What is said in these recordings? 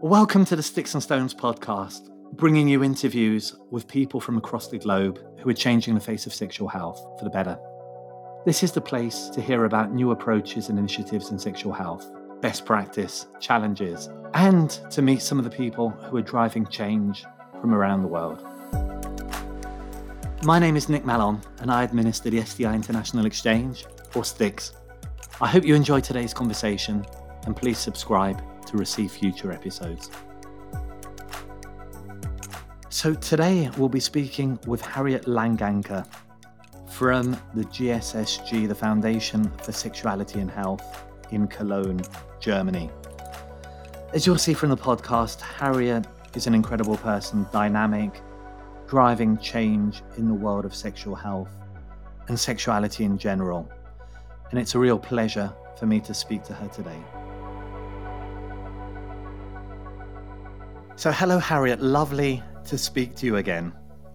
Welcome to the Sticks and Stones podcast, bringing you interviews with people from across the globe who are changing the face of sexual health for the better. This is the place to hear about new approaches and initiatives in sexual health, best practice, challenges, and to meet some of the people who are driving change from around the world. My name is Nick Mallon, and I administer the STI International Exchange, or STIX. I hope you enjoy today's conversation, and please subscribe to receive future episodes. So, today we'll be speaking with Harriet Langanke from the GSSG, the Foundation for Sexuality and Health in Cologne, Germany. As you'll see from the podcast, Harriet is an incredible person, dynamic, driving change in the world of sexual health and sexuality in general. And it's a real pleasure for me to speak to her today. So, hello, Harriet. Lovely to speak to you again.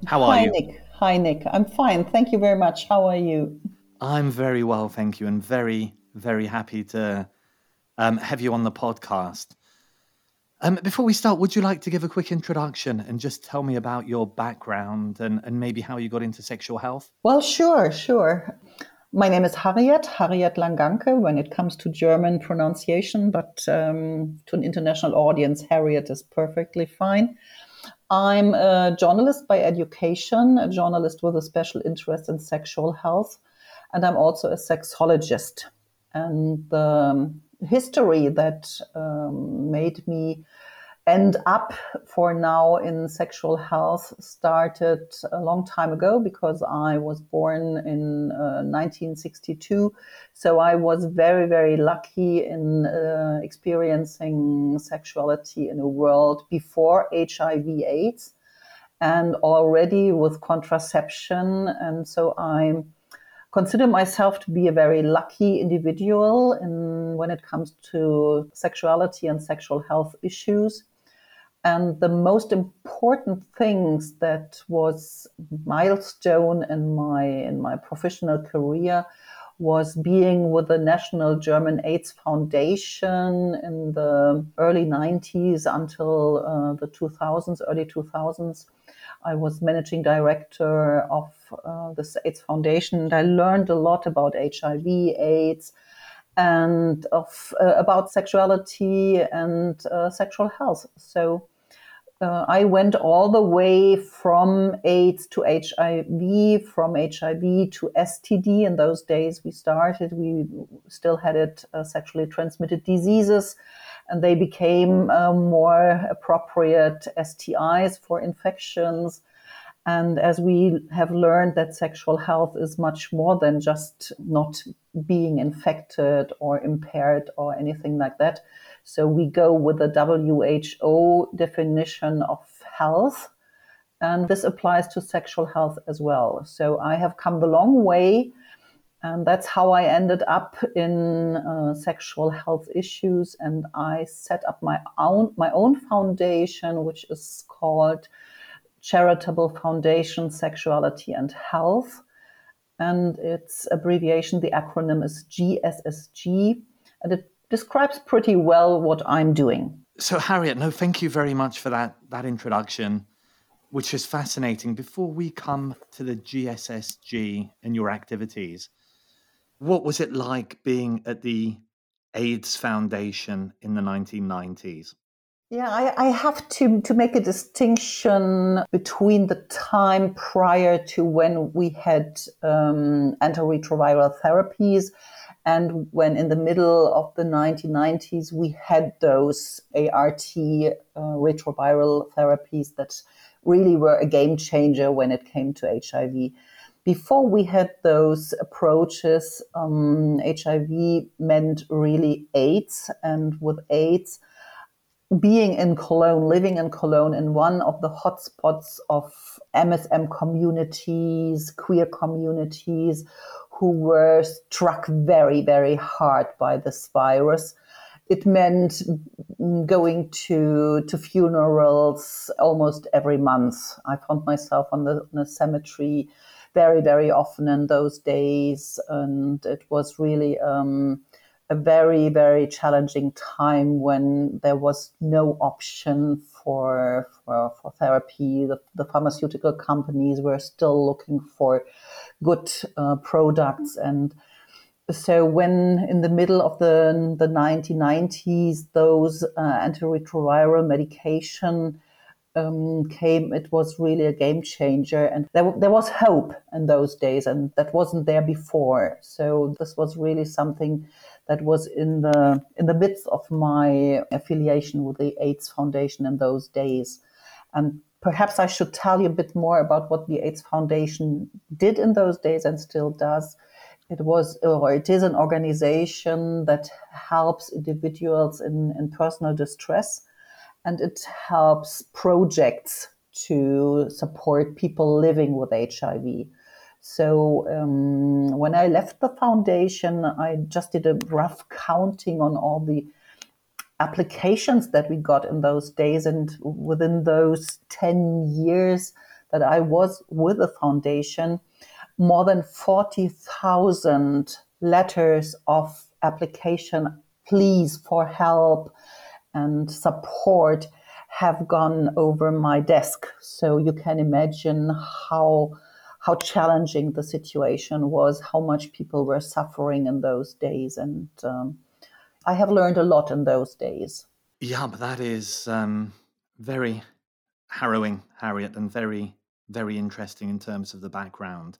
How are you? Hi, you? Nick. Hi, Nick. I'm fine. Thank you very much. How are you? I'm very well, thank you, and very, very happy to um, have you on the podcast. Um, before we start, would you like to give a quick introduction and just tell me about your background and, and maybe how you got into sexual health? Well, sure, sure. My name is Harriet, Harriet Langanke when it comes to German pronunciation, but um, to an international audience, Harriet is perfectly fine. I'm a journalist by education, a journalist with a special interest in sexual health, and I'm also a sexologist. And the history that um, made me end up for now in sexual health started a long time ago because I was born in uh, 1962. So I was very, very lucky in uh, experiencing sexuality in a world before HIV AIDS and already with contraception. And so I consider myself to be a very lucky individual in when it comes to sexuality and sexual health issues and the most important things that was milestone in my in my professional career was being with the National German AIDS Foundation in the early 90s until uh, the 2000s, early 2000s. I was managing director of uh, this AIDS Foundation, and I learned a lot about HIV, AIDS, and of uh, about sexuality and uh, sexual health. So uh, I went all the way from AIDS to HIV, from HIV to STD. In those days, we started, we still had it uh, sexually transmitted diseases, and they became uh, more appropriate STIs for infections. And as we have learned that sexual health is much more than just not being infected or impaired or anything like that. So we go with the WHO definition of health. And this applies to sexual health as well. So I have come the long way. And that's how I ended up in uh, sexual health issues. And I set up my own, my own foundation, which is called Charitable Foundation Sexuality and Health. And its abbreviation, the acronym is GSSG. And it describes pretty well what I'm doing. So, Harriet, no, thank you very much for that, that introduction, which is fascinating. Before we come to the GSSG and your activities, what was it like being at the AIDS Foundation in the 1990s? Yeah, I, I, have to, to make a distinction between the time prior to when we had um, antiretroviral therapies and when in the middle of the 1990s we had those ART uh, retroviral therapies that really were a game changer when it came to HIV. Before we had those approaches, um, HIV meant really AIDS, and with AIDS, being in Cologne, living in Cologne, in one of the hotspots of MSM communities, queer communities, who were struck very, very hard by this virus. It meant going to to funerals almost every month. I found myself on the, on the cemetery very, very often in those days, and it was really um, a very, very challenging time when there was no option for, for, for therapy. The, the pharmaceutical companies were still looking for good uh, products. And so, when in the middle of the, the 1990s, those uh, antiretroviral medication um, came, it was really a game changer. And there, there was hope in those days, and that wasn't there before. So, this was really something that was in the in the midst of my affiliation with the AIDS Foundation in those days. And perhaps I should tell you a bit more about what the AIDS Foundation did in those days and still does. It was or it is an organization that helps individuals in, in personal distress and it helps projects to support people living with HIV. So um, when I left the foundation, I just did a rough counting on all the applications that we got in those days. And within those 10 years that I was with the foundation, more than 40,000 letters of application, pleas for help and support have gone over my desk. So you can imagine how how challenging the situation was, how much people were suffering in those days. And um, I have learned a lot in those days. Yeah, but that is um, very harrowing, Harriet, and very, very interesting in terms of the background.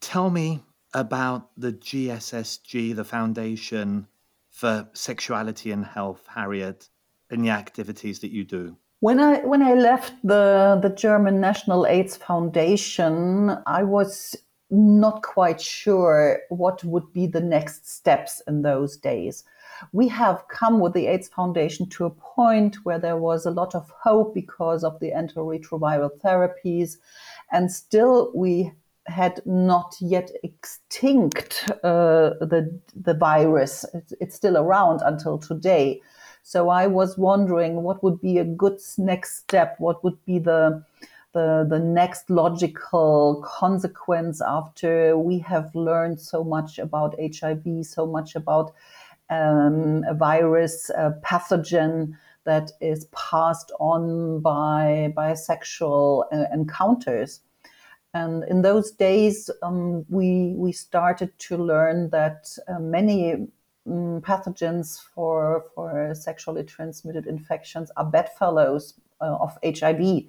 Tell me about the GSSG, the Foundation for Sexuality and Health, Harriet, and the activities that you do. When I when I left the the German National AIDS Foundation, I was not quite sure what would be the next steps in those days. We have come with the AIDS Foundation to a point where there was a lot of hope because of the antiretroviral therapies, and still we had not yet extinct uh, the the virus. It's, it's still around until today. So I was wondering what would be a good next step, what would be the the, the next logical consequence after we have learned so much about HIV, so much about um, a virus, a pathogen that is passed on by, by sexual uh, encounters. And in those days, um, we, we started to learn that uh, many um, pathogens for, for sexually transmitted infections are bedfellows uh, of HIV.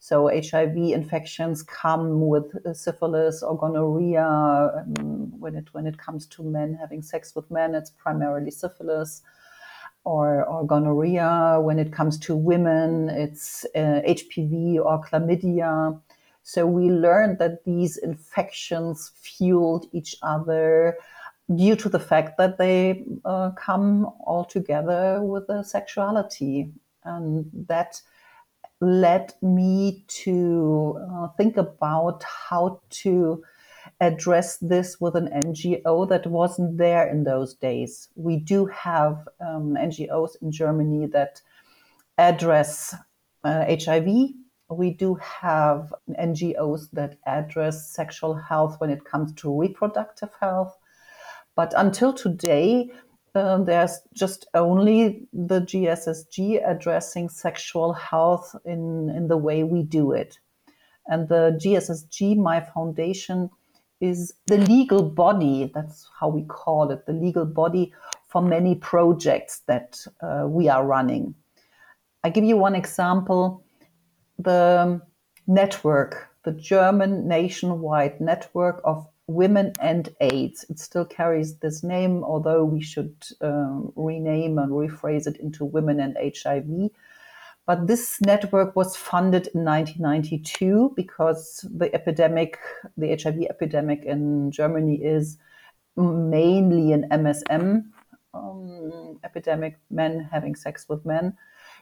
So HIV infections come with syphilis or gonorrhea. Um, when it when it comes to men having sex with men, it's primarily syphilis or, or gonorrhea. When it comes to women, it's uh, HPV or chlamydia. So we learned that these infections fueled each other due to the fact that they uh, come all together with the sexuality. And that led me to uh, think about how to address this with an NGO that wasn't there in those days. We do have um, NGOs in Germany that address uh, HIV. We do have NGOs that address sexual health when it comes to reproductive health. But until today, uh, there's just only the GSSG addressing sexual health in, in the way we do it. And the GSSG, my foundation, is the legal body, that's how we call it, the legal body for many projects that uh, we are running. I give you one example the network, the German nationwide network of Women and AIDS. It still carries this name, although we should um, rename and rephrase it into Women and HIV. But this network was funded in 1992 because the epidemic, the HIV epidemic in Germany is mainly an MSM um, epidemic, men having sex with men.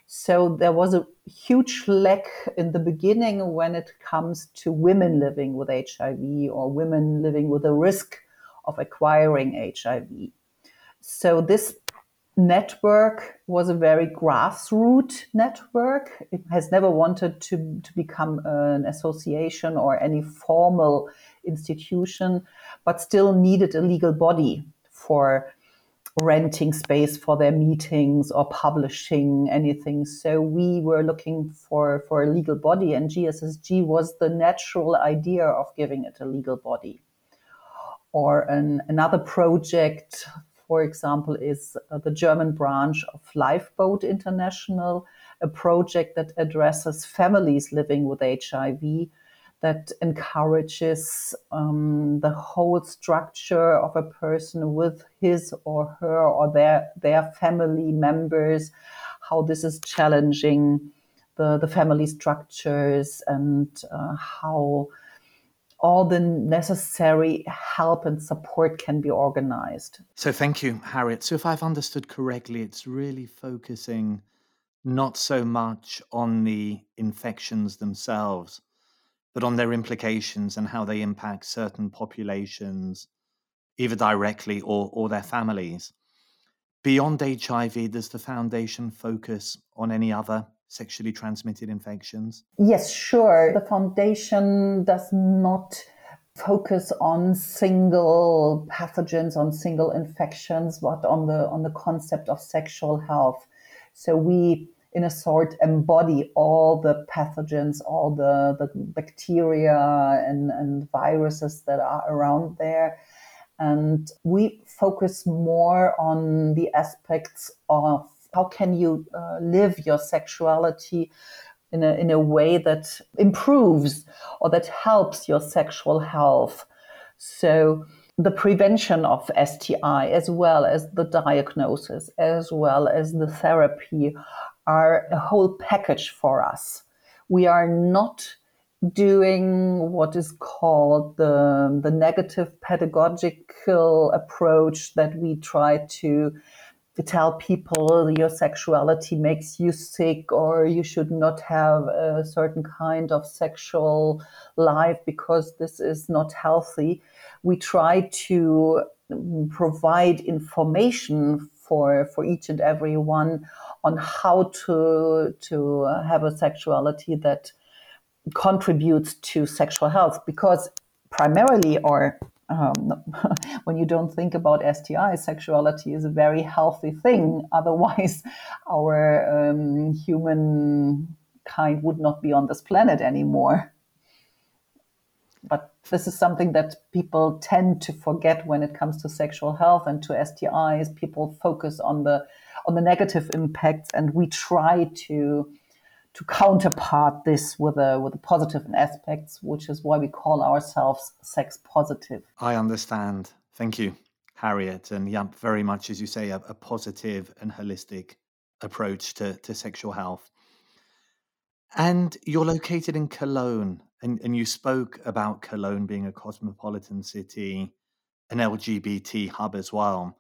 So there was a huge lack in the beginning when it comes to women living with HIV or women living with a risk of acquiring HIV. So this network was a very grassroots network. It has never wanted to, to become an association or any formal institution, but still needed a legal body for renting space for their meetings or publishing anything. So we were looking for, for a legal body, and GSSG was the natural idea of giving it a legal body. Or an, another project, for example, is uh, the German branch of Lifeboat International, a project that addresses families living with HIV that encourages um, the whole structure of a person with his or her or their their family members, how this is challenging the, the family structures and uh, how all the necessary help and support can be organized. So, thank you, Harriet. So, if I've understood correctly, it's really focusing not so much on the infections themselves, but on their implications and how they impact certain populations, either directly or, or their families. Beyond HIV, does the foundation focus on any other sexually transmitted infections? Yes, sure. The foundation does not focus on single pathogens, on single infections, but on the on the concept of sexual health. So we in a sort embody all the pathogens, all the, the bacteria and, and viruses that are around there. And we focus more on the aspects of how can you uh, live your sexuality in a, in a way that improves or that helps your sexual health. So the prevention of STI as well as the diagnosis, as well as the therapy are a whole package for us. We are not doing what is called the, the negative pedagogical approach that we try to, to tell people your sexuality makes you sick or you should not have a certain kind of sexual life because this is not healthy. We try to provide information for, for each and every one on how to to have a sexuality that contributes to sexual health because primarily or um, when you don't think about STI, sexuality is a very healthy thing. Otherwise, our um, human kind would not be on this planet anymore. This is something that people tend to forget when it comes to sexual health and to STIs. People focus on the on the negative impacts, and we try to to counterpart this with a with positive aspects, which is why we call ourselves sex positive. I understand. Thank you, Harriet, and yeah, very much as you say, a, a positive and holistic approach to, to sexual health. And you're located in Cologne, and, and you spoke about Cologne being a cosmopolitan city, an LGBT hub as well.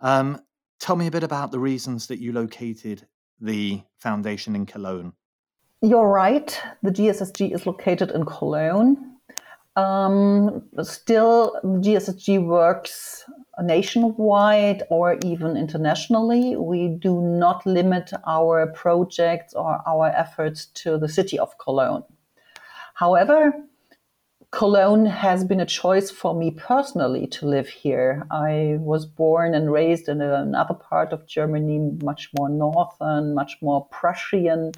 Um, Tell me a bit about the reasons that you located the foundation in Cologne. You're right. The GSSG is located in Cologne. Um, still, the GSSG works nationwide or even internationally. We do not limit our projects or our efforts to the city of Cologne. However, Cologne has been a choice for me personally to live here. I was born and raised in another part of Germany, much more northern, much more Prussian.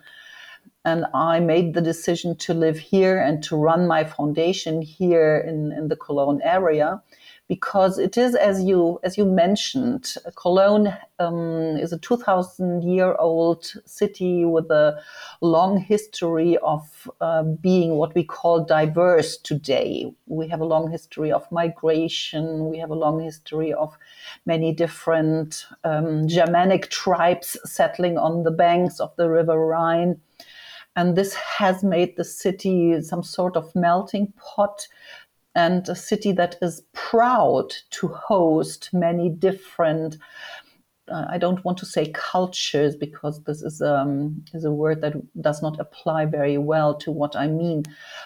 And I made the decision to live here and to run my foundation here in, in the Cologne area because it is, as you as you mentioned, Cologne um, is a 2,000 year old city with a long history of uh, being what we call diverse today. We have a long history of migration. We have a long history of many different um, Germanic tribes settling on the banks of the River Rhine. And this has made the city some sort of melting pot and a city that is proud to host many different uh, I don't want to say cultures because this is um, is a word that does not apply very well to what I mean,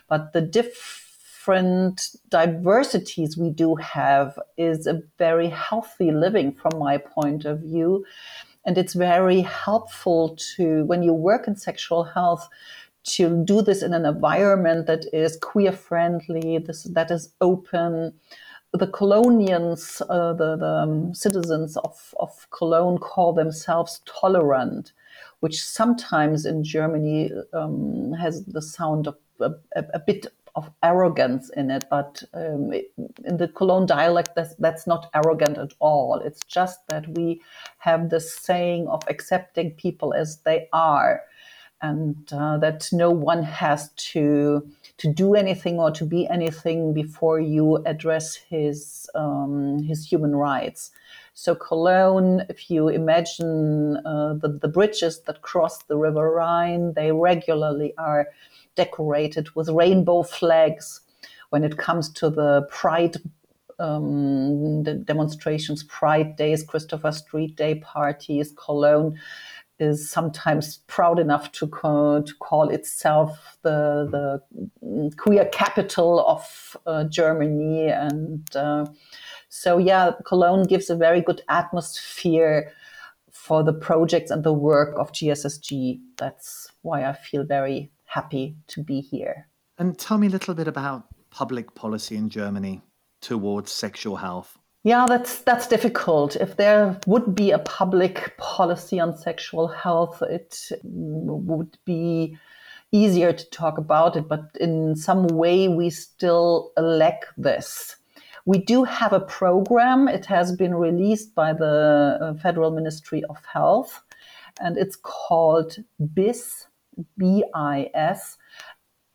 but the different diversities we do have is a very healthy living from my point of view, and it's very helpful to when you work in sexual health to do this in an environment that is queer friendly, this, that is open, the Colognians, uh, the, the um, citizens of, of Cologne, call themselves tolerant, which sometimes in Germany um, has the sound of a, a, a, bit of arrogance in it. But um, it, in the Cologne dialect, that's, that's not arrogant at all. It's just that we have the saying of accepting people as they are and uh, that no one has to to do anything or to be anything before you address his um, his human rights. So Cologne, if you imagine uh, the, the bridges that cross the River Rhine, they regularly are decorated with rainbow flags. When it comes to the Pride um, the demonstrations, Pride Days, Christopher Street Day parties, Cologne is sometimes proud enough to call, to call itself the, the queer capital of uh, Germany. And uh, so, yeah, Cologne gives a very good atmosphere for the projects and the work of GSSG. That's why I feel very happy to be here. And tell me a little bit about public policy in Germany towards sexual health. Yeah, that's that's difficult. If there would be a public policy on sexual health, it would be easier to talk about it. But in some way, we still lack this. We do have a program. It has been released by the uh, Federal Ministry of Health, and it's called BIS, B I S,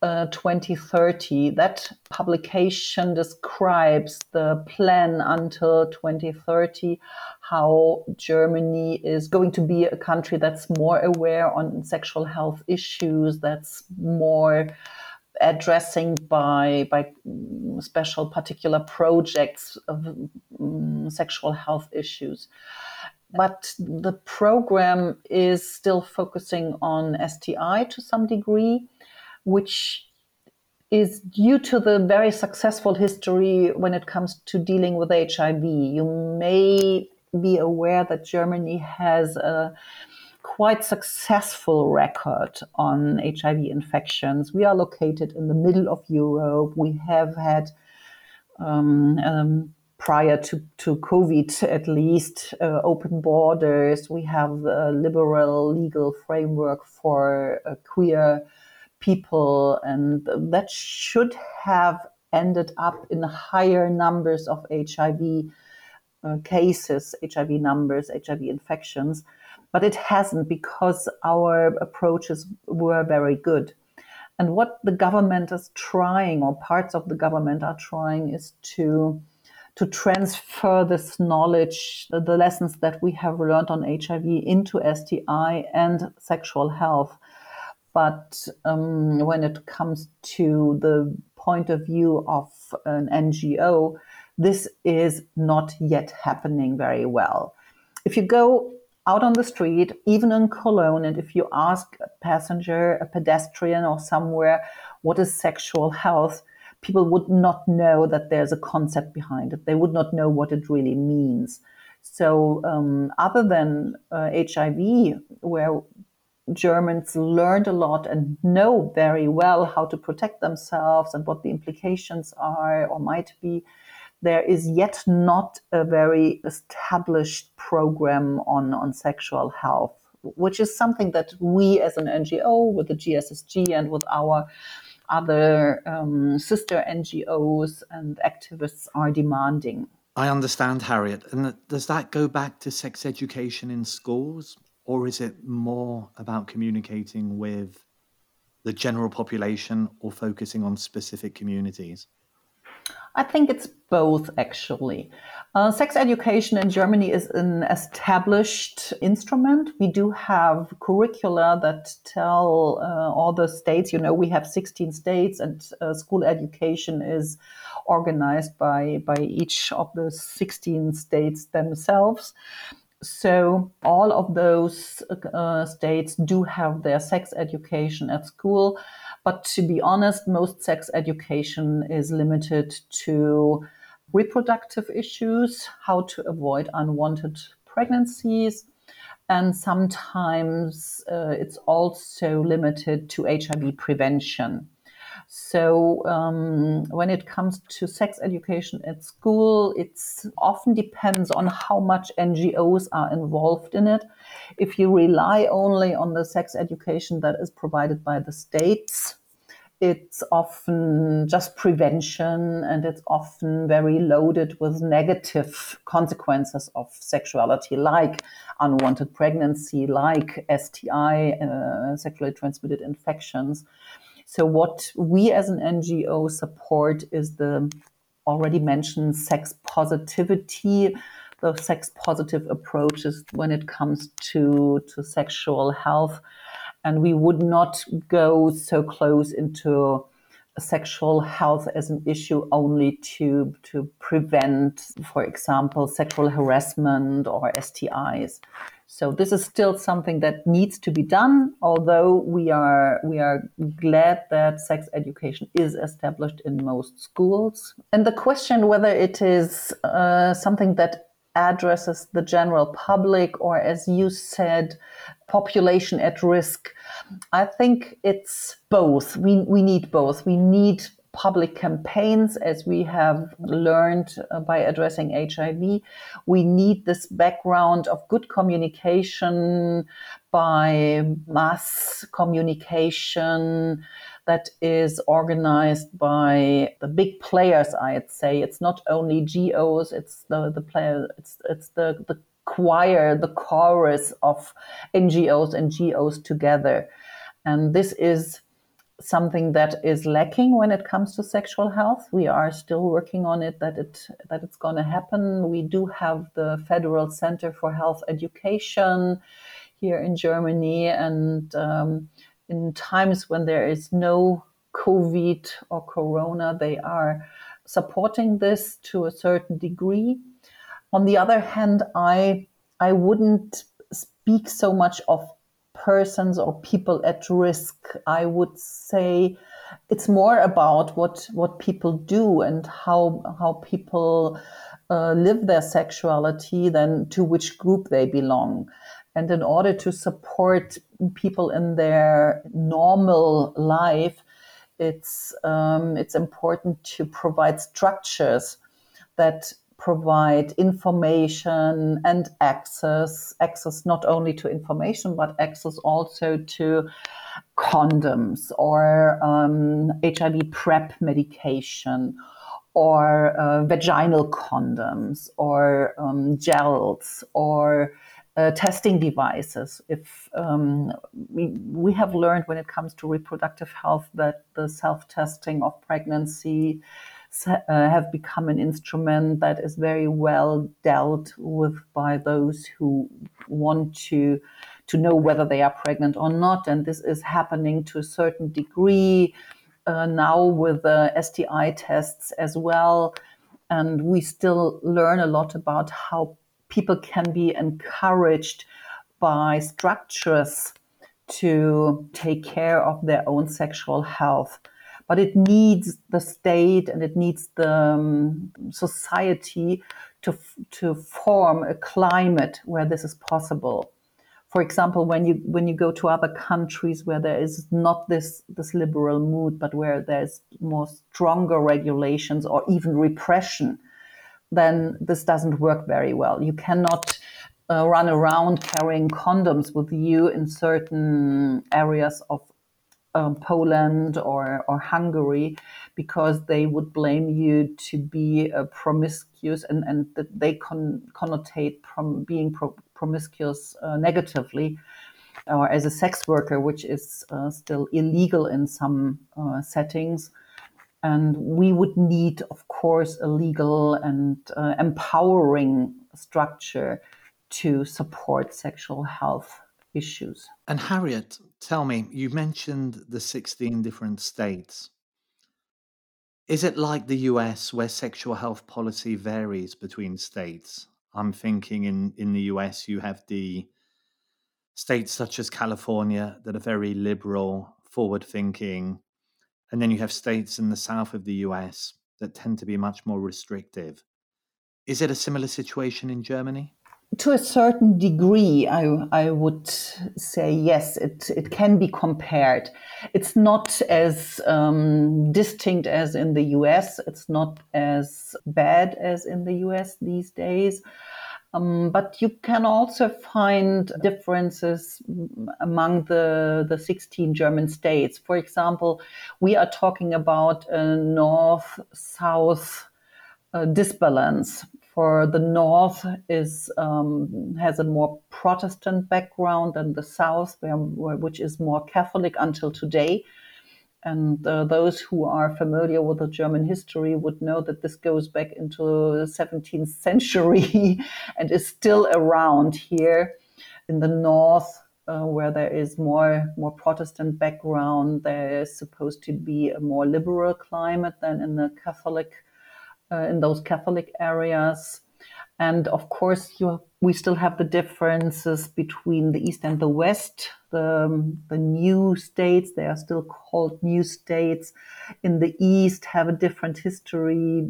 uh, 2030. That publication describes the plan until 2030, how Germany is going to be a country that's more aware on sexual health issues, that's more addressing by by special particular projects of um, sexual health issues but the program is still focusing on STI to some degree which is due to the very successful history when it comes to dealing with HIV. You may be aware that Germany has a quite successful record on HIV infections. We are located in the middle of Europe. We have had, um, um, prior to, to COVID at least, uh, open borders. We have a liberal legal framework for uh, queer people, and that should have ended up in higher numbers of HIV uh, cases, HIV numbers, HIV infections. But it hasn't because our approaches were very good. And what the government is trying, or parts of the government are trying, is to to transfer this knowledge, the, the lessons that we have learned on HIV into STI and sexual health. But um, when it comes to the point of view of an NGO, this is not yet happening very well. If you go out on the street, even in Cologne, and if you ask a passenger, a pedestrian, or somewhere, what is sexual health, people would not know that there's a concept behind it. They would not know what it really means. So, um, other than uh, HIV, where Germans learned a lot and know very well how to protect themselves and what the implications are or might be. There is yet not a very established program on, on sexual health, which is something that we as an NGO with the GSSG and with our other um, sister NGOs and activists are demanding. I understand, Harriet. And does that go back to sex education in schools? Or is it more about communicating with the general population or focusing on specific communities? I think it's both, actually. Uh, sex education in Germany is an established instrument. We do have curricula that tell uh, all the states, you know, we have 16 states, and uh, school education is organized by, by each of the 16 states themselves. So all of those uh, states do have their sex education at school. But to be honest, most sex education is limited to reproductive issues, how to avoid unwanted pregnancies, and sometimes uh, it's also limited to HIV prevention. So, um, when it comes to sex education at school, it often depends on how much NGOs are involved in it. If you rely only on the sex education that is provided by the states, it's often just prevention and it's often very loaded with negative consequences of sexuality, like unwanted pregnancy, like STI, uh, sexually transmitted infections. So, what we as an NGO support is the already mentioned sex positivity, the sex positive approaches when it comes to, to sexual health. And we would not go so close into sexual health as an issue only to, to prevent, for example, sexual harassment or STIs. So this is still something that needs to be done, although we are we are glad that sex education is established in most schools. And the question whether it is uh, something that addresses the general public or, as you said, population at risk, I think it's both. We we need both. We need public campaigns, as we have learned uh, by addressing HIV. We need this background of good communication by mass communication that is organized by the big players, I'd say. It's not only GOs, it's the, the player, it's, it's the, the choir, the chorus of NGOs and GOs together. And this is something that is lacking when it comes to sexual health. We are still working on it that it that it's going to happen. We do have the Federal Center for Health Education here in Germany, and um, in times when there is no COVID or Corona, they are supporting this to a certain degree. On the other hand, I I wouldn't speak so much of persons or people at risk. I would say it's more about what what people do and how how people uh, live their sexuality than to which group they belong. And in order to support people in their normal life, it's um, it's important to provide structures that provide information and access access not only to information but access also to condoms or um, hiv prep medication or uh, vaginal condoms or um, gels or uh, testing devices. If um, we, we have learned when it comes to reproductive health that the self testing of pregnancy uh, have become an instrument that is very well dealt with by those who want to to know whether they are pregnant or not, and this is happening to a certain degree uh, now with the STI tests as well. And we still learn a lot about how people can be encouraged by structures to take care of their own sexual health but it needs the state and it needs the um, society to, to form a climate where this is possible. For example, when you when you go to other countries where there is not this this liberal mood, but where there's more stronger regulations or even repression, then this doesn't work very well. You cannot uh, run around carrying condoms with you in certain areas of um, Poland or, or Hungary because they would blame you to be uh, promiscuous and, and that they con- connotate from being pro- promiscuous uh, negatively or as a sex worker, which is uh, still illegal in some uh, settings. And we would need, of course, a legal and uh, empowering structure to support sexual health issues. And Harriet, tell me, you mentioned the 16 different states. Is it like the US where sexual health policy varies between states? I'm thinking in, in the US, you have the states such as California that are very liberal, forward thinking. And then you have states in the south of the US that tend to be much more restrictive. Is it a similar situation in Germany? To a certain degree, I, I would say yes, it, it can be compared. It's not as um, distinct as in the US, it's not as bad as in the US these days. Um, but you can also find differences among the, the 16 German states. For example, we are talking about a north south uh, disbalance for the north is um, has a more Protestant background than the south, where, which is more Catholic until today. And uh, those who are familiar with the German history would know that this goes back into the 17th century and is still around here in the north. Uh, where there is more more Protestant background, there is supposed to be a more liberal climate than in the Catholic uh, in those Catholic areas. And of course, you, we still have the differences between the East and the West. The, the new states, they are still called new states, in the East have a different history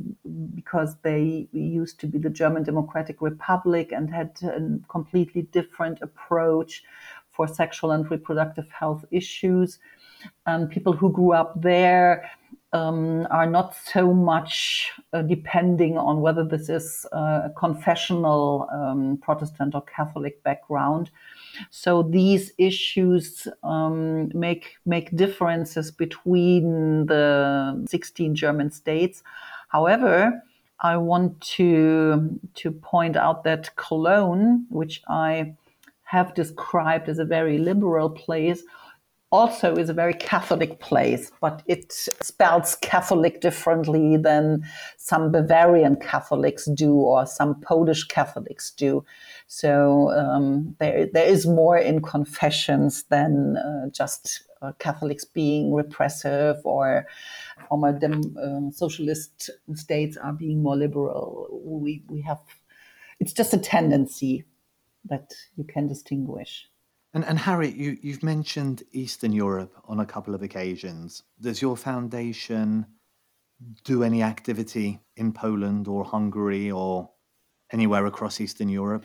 because they used to be the German Democratic Republic and had a completely different approach for sexual and reproductive health issues. And people who grew up there um, are not so much uh, depending on whether this is uh, a confessional um, Protestant or Catholic background. So these issues um, make make differences between the 16 German states. However, I want to to point out that Cologne, which I have described as a very liberal place, also is a very Catholic place, but it spells Catholic differently than some Bavarian Catholics do or some Polish Catholics do. So um, there, there is more in confessions than uh, just uh, Catholics being repressive or former um, socialist states are being more liberal. We, we have, it's just a tendency that you can distinguish. And, and Harriet, you, you've mentioned Eastern Europe on a couple of occasions. Does your foundation do any activity in Poland or Hungary or anywhere across Eastern Europe?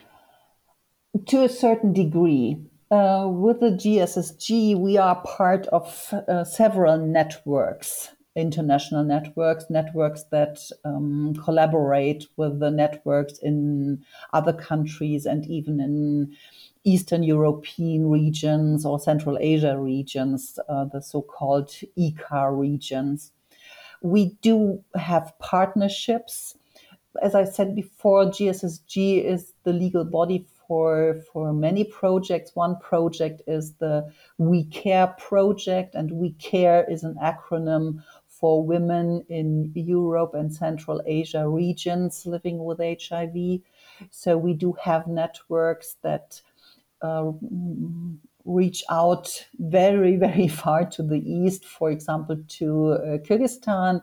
To a certain degree. Uh, with the GSSG, we are part of uh, several networks, international networks, networks that um, collaborate with the networks in other countries and even in Eastern European regions or Central Asia regions, uh, the so called ECAR regions. We do have partnerships. As I said before, GSSG is the legal body for, for many projects. One project is the We Care project, and We Care is an acronym for women in Europe and Central Asia regions living with HIV. So we do have networks that uh, reach out very, very far to the east, for example, to uh, Kyrgyzstan,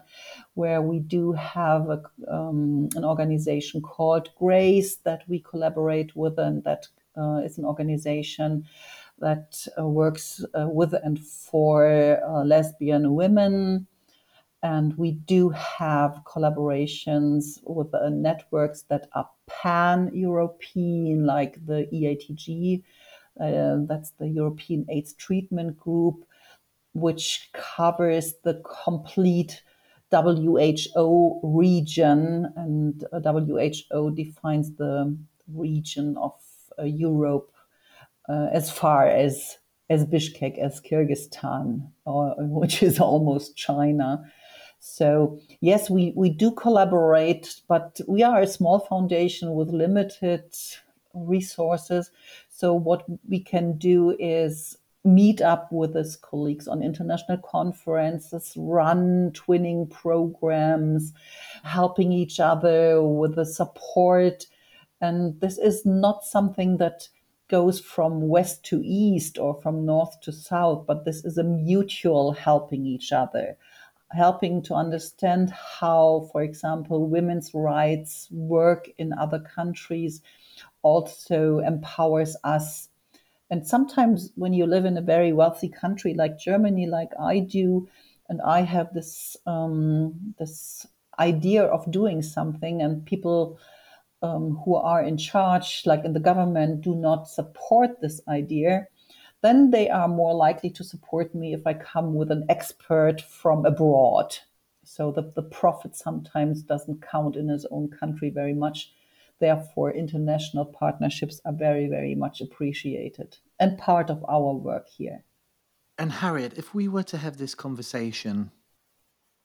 where we do have a, um, an organization called GRACE that we collaborate with, and that uh, is an organization that uh, works uh, with and for uh, lesbian women. And we do have collaborations with networks that are pan European, like the EATG, uh, that's the European AIDS Treatment Group, which covers the complete WHO region, and WHO defines the region of uh, Europe uh, as far as as Bishkek as Kyrgyzstan, or, which is almost China. So yes, we, we do collaborate, but we are a small foundation with limited resources. So what we can do is meet up with his colleagues on international conferences, run twinning programs, helping each other with the support. And this is not something that goes from west to east or from north to south, but this is a mutual helping each other helping to understand how, for example, women's rights work in other countries also empowers us. And sometimes when you live in a very wealthy country like Germany, like I do, and I have this um, this idea of doing something, and people um, who are in charge, like in the government, do not support this idea, then they are more likely to support me if I come with an expert from abroad. So the, the profit sometimes doesn't count in his own country very much. Therefore, international partnerships are very, very much appreciated and part of our work here. And Harriet, if we were to have this conversation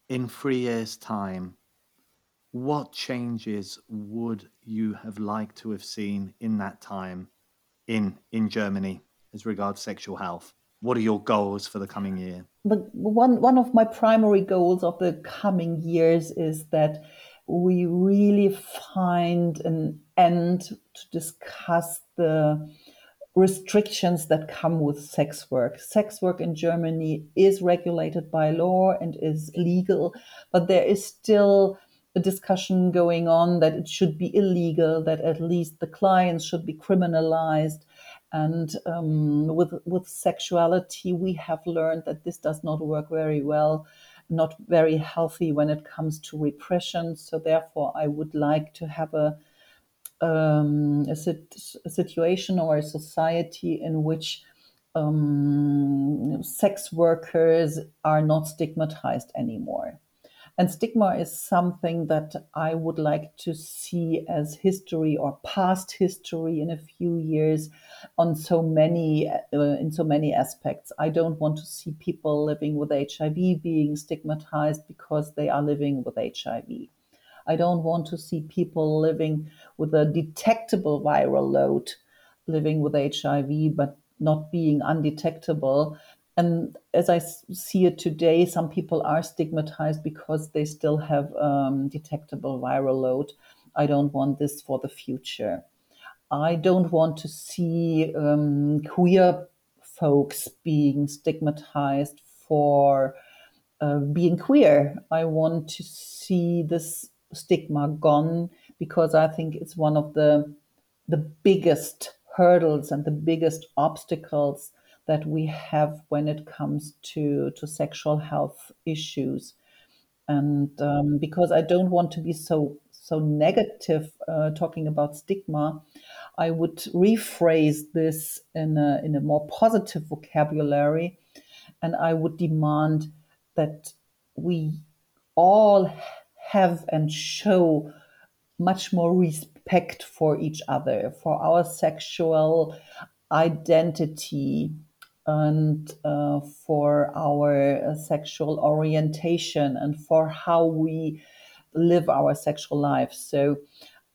in three years' time, what changes would you have liked to have seen in that time in in Germany as regards sexual health? What are your goals for the coming year? But one one of my primary goals of the coming years is that we really find an end to discuss the restrictions that come with sex work. Sex work in Germany is regulated by law and is legal, but there is still a discussion going on that it should be illegal, that at least the clients should be criminalized. And um, with with sexuality, we have learned that this does not work very well, not very healthy when it comes to repression. So therefore, I would like to have a um, a, sit- a, situation or a society in which um, sex workers are not stigmatized anymore. And stigma is something that I would like to see as history or past history in a few years on so many uh, in so many aspects. I don't want to see people living with HIV being stigmatized because they are living with HIV. I don't want to see people living with a detectable viral load living with HIV but not being undetectable and as I see it today, some people are stigmatized because they still have um, detectable viral load. I don't want this for the future. I don't want to see um, queer folks being stigmatized for uh, being queer. I want to see this stigma gone because I think it's one of the the biggest hurdles and the biggest obstacles that we have when it comes to, to sexual health issues. And um, because I don't want to be so so negative uh, talking about stigma, I would rephrase this in a, in a more positive vocabulary, and I would demand that we all have and show much more respect for each other, for our sexual identity, and uh, for our uh, sexual orientation and for how we live our sexual life. So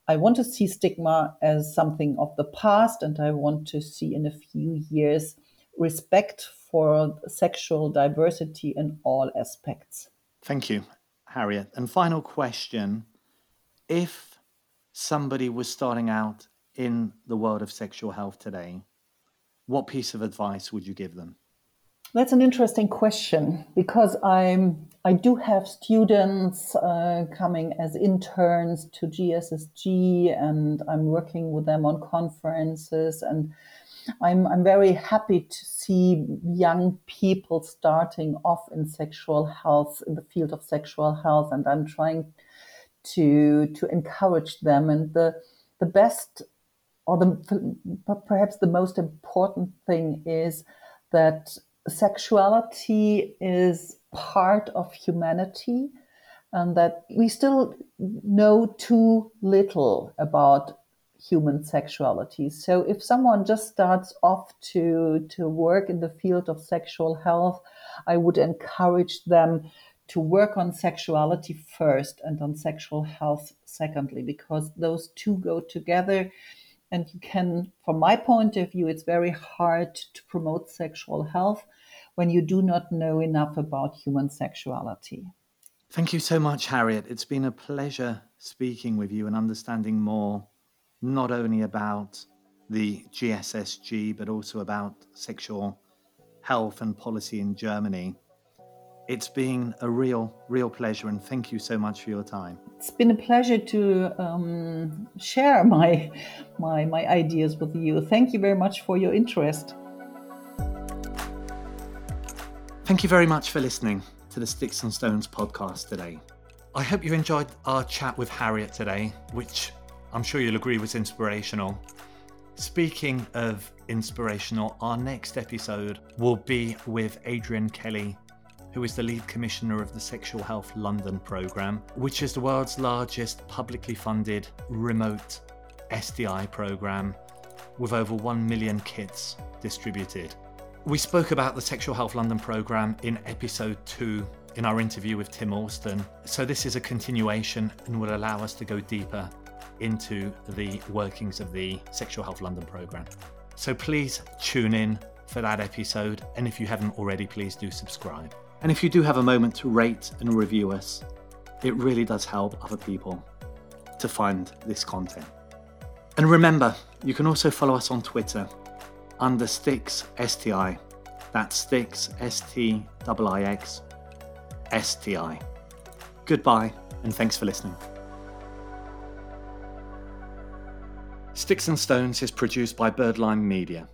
I want to see stigma as something of the past, and I want to see in a few years respect for sexual diversity in all aspects. Thank you, Harriet. And final question if somebody was starting out in the world of sexual health today, what piece of advice would you give them? That's an interesting question because I'm I do have students uh, coming as interns to GSSG, and I'm working with them on conferences, and I'm I'm very happy to see young people starting off in sexual health in the field of sexual health, and I'm trying to to encourage them. And the the best or the perhaps the most important thing is that sexuality is part of humanity and that we still know too little about human sexuality. So if someone just starts off to to work in the field of sexual health, I would encourage them to work on sexuality first and on sexual health secondly because those two go together and you can, from my point of view, it's very hard to promote sexual health when you do not know enough about human sexuality. Thank you so much, Harriet. It's been a pleasure speaking with you and understanding more, not only about the GSSG, but also about sexual health and policy in Germany. It's been a real, real pleasure, and thank you so much for your time. It's been a pleasure to um, share my, my, my ideas with you. Thank you very much for your interest. Thank you very much for listening to the Sticks and Stones podcast today. I hope you enjoyed our chat with Harriet today, which I'm sure you'll agree was inspirational. Speaking of inspirational, our next episode will be with Adrian Kelly, who is the lead commissioner of the Sexual Health London programme, which is the world's largest publicly funded remote STI programme with over 1 million kits distributed. We spoke about the Sexual Health London programme in episode 2 in our interview with Tim Alston, so this is a continuation and will allow us to go deeper into the workings of the Sexual Health London programme. So please tune in for that episode, and if you haven't already, please do subscribe. And if you do have a moment to rate and review us, it really does help other people to find this content. And remember, you can also follow us on Twitter under Stix STI. That's Stix S T I X S T I. Goodbye, and thanks for listening. Sticks and Stones is produced by Birdlime Media.